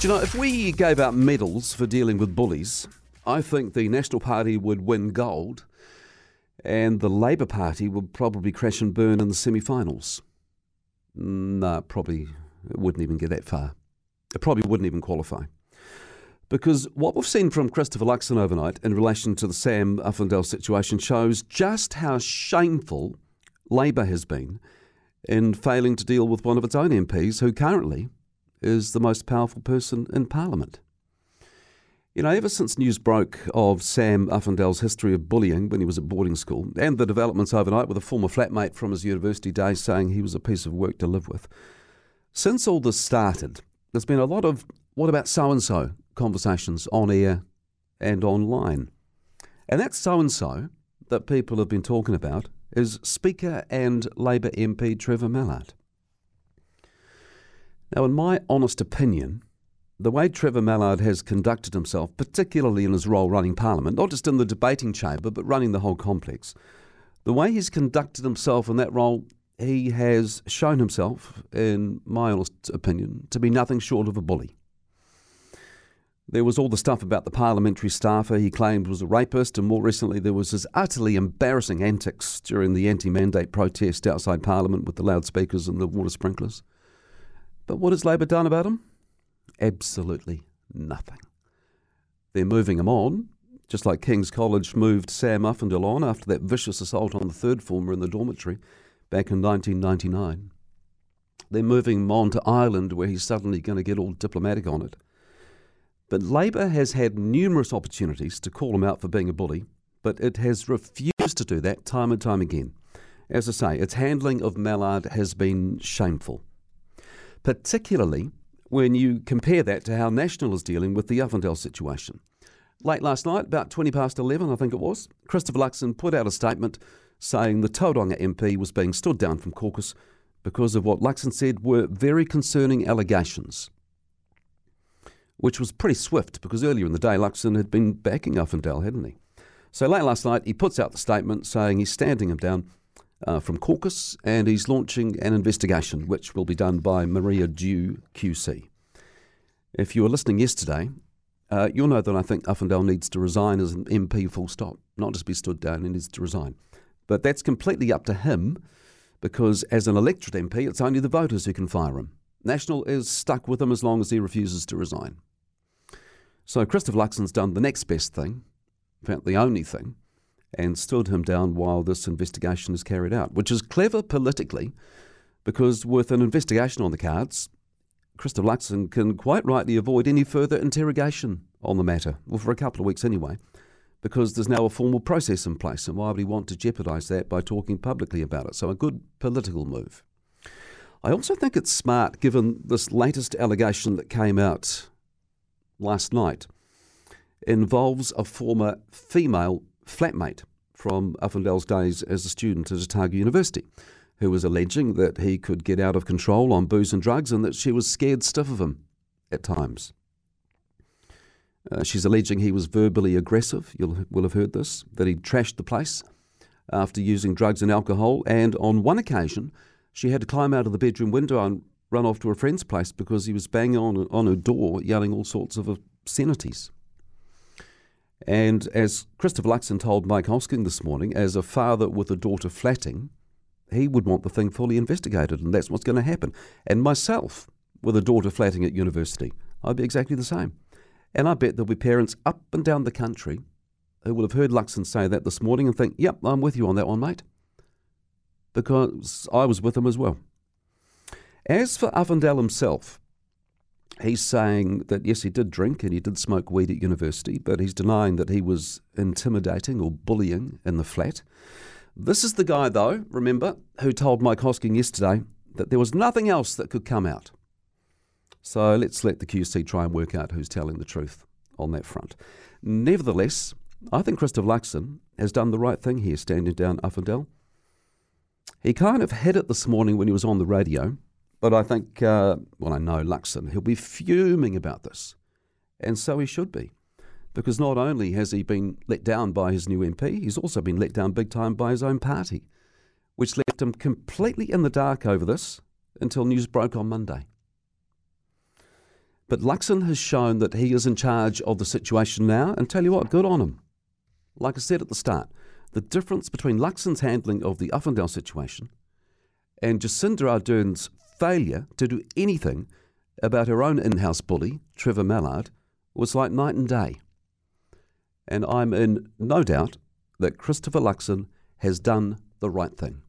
Do you know, if we gave out medals for dealing with bullies, I think the National Party would win gold and the Labour Party would probably crash and burn in the semi finals. No, probably wouldn't even get that far. It probably wouldn't even qualify. Because what we've seen from Christopher Luxon overnight in relation to the Sam Uffindell situation shows just how shameful Labour has been in failing to deal with one of its own MPs who currently is the most powerful person in Parliament. You know, ever since news broke of Sam Uffindell's history of bullying when he was at boarding school and the developments overnight with a former flatmate from his university days saying he was a piece of work to live with, since all this started, there's been a lot of what about so and so conversations on air and online. And that so and so that people have been talking about is Speaker and Labour MP Trevor Mallard. Now, in my honest opinion, the way Trevor Mallard has conducted himself, particularly in his role running Parliament, not just in the debating chamber, but running the whole complex, the way he's conducted himself in that role, he has shown himself, in my honest opinion, to be nothing short of a bully. There was all the stuff about the parliamentary staffer he claimed was a rapist, and more recently there was his utterly embarrassing antics during the anti mandate protest outside Parliament with the loudspeakers and the water sprinklers. But what has Labor done about him? absolutely nothing. They're moving him on, just like King's College moved Sam Uffindell on after that vicious assault on the third former in the dormitory back in 1999. They're moving him on to Ireland, where he's suddenly going to get all diplomatic on it. But Labor has had numerous opportunities to call him out for being a bully, but it has refused to do that time and time again. As I say, its handling of Mallard has been shameful, particularly when you compare that to how National is dealing with the Uffindell situation. Late last night, about 20 past 11, I think it was, Christopher Luxon put out a statement saying the Tauranga MP was being stood down from caucus because of what Luxon said were very concerning allegations. Which was pretty swift because earlier in the day Luxon had been backing Uffindell, hadn't he? So late last night, he puts out the statement saying he's standing him down uh, from caucus, and he's launching an investigation which will be done by Maria Dew QC. If you were listening yesterday, uh, you'll know that I think Uffindell needs to resign as an MP full stop, not just be stood down, he needs to resign. But that's completely up to him because as an electorate MP, it's only the voters who can fire him. National is stuck with him as long as he refuses to resign. So Christopher Luxon's done the next best thing, in fact, the only thing, and stood him down while this investigation is carried out, which is clever politically because with an investigation on the cards, Christopher Luxon can quite rightly avoid any further interrogation on the matter, well, for a couple of weeks anyway, because there's now a formal process in place, and why would he want to jeopardise that by talking publicly about it? So, a good political move. I also think it's smart, given this latest allegation that came out last night, involves a former female flatmate from Uffindell's days as a student at Otago University, who was alleging that he could get out of control on booze and drugs and that she was scared stiff of him at times. Uh, she's alleging he was verbally aggressive. You will have heard this, that he trashed the place after using drugs and alcohol. And on one occasion, she had to climb out of the bedroom window and run off to a friend's place because he was banging on, on her door, yelling all sorts of obscenities. And as Christopher Luxon told Mike Hosking this morning, as a father with a daughter flatting, he would want the thing fully investigated, and that's what's going to happen. And myself, with a daughter flatting at university, I'd be exactly the same. And I bet there'll be parents up and down the country who will have heard Luxon say that this morning and think, yep, I'm with you on that one, mate. Because I was with him as well. As for Uffindell himself, He's saying that yes, he did drink and he did smoke weed at university, but he's denying that he was intimidating or bullying in the flat. This is the guy, though, remember, who told Mike Hosking yesterday that there was nothing else that could come out. So let's let the QC try and work out who's telling the truth on that front. Nevertheless, I think Christopher Luxon has done the right thing here, standing down Uffindell. He kind of had it this morning when he was on the radio but I think, uh, well, I know Luxon, he'll be fuming about this. And so he should be. Because not only has he been let down by his new MP, he's also been let down big time by his own party, which left him completely in the dark over this until news broke on Monday. But Luxon has shown that he is in charge of the situation now, and tell you what, good on him. Like I said at the start, the difference between Luxon's handling of the Uffindell situation and Jacinda Ardern's failure to do anything about her own in house bully, Trevor Mallard, was like night and day. And I'm in no doubt that Christopher Luxon has done the right thing.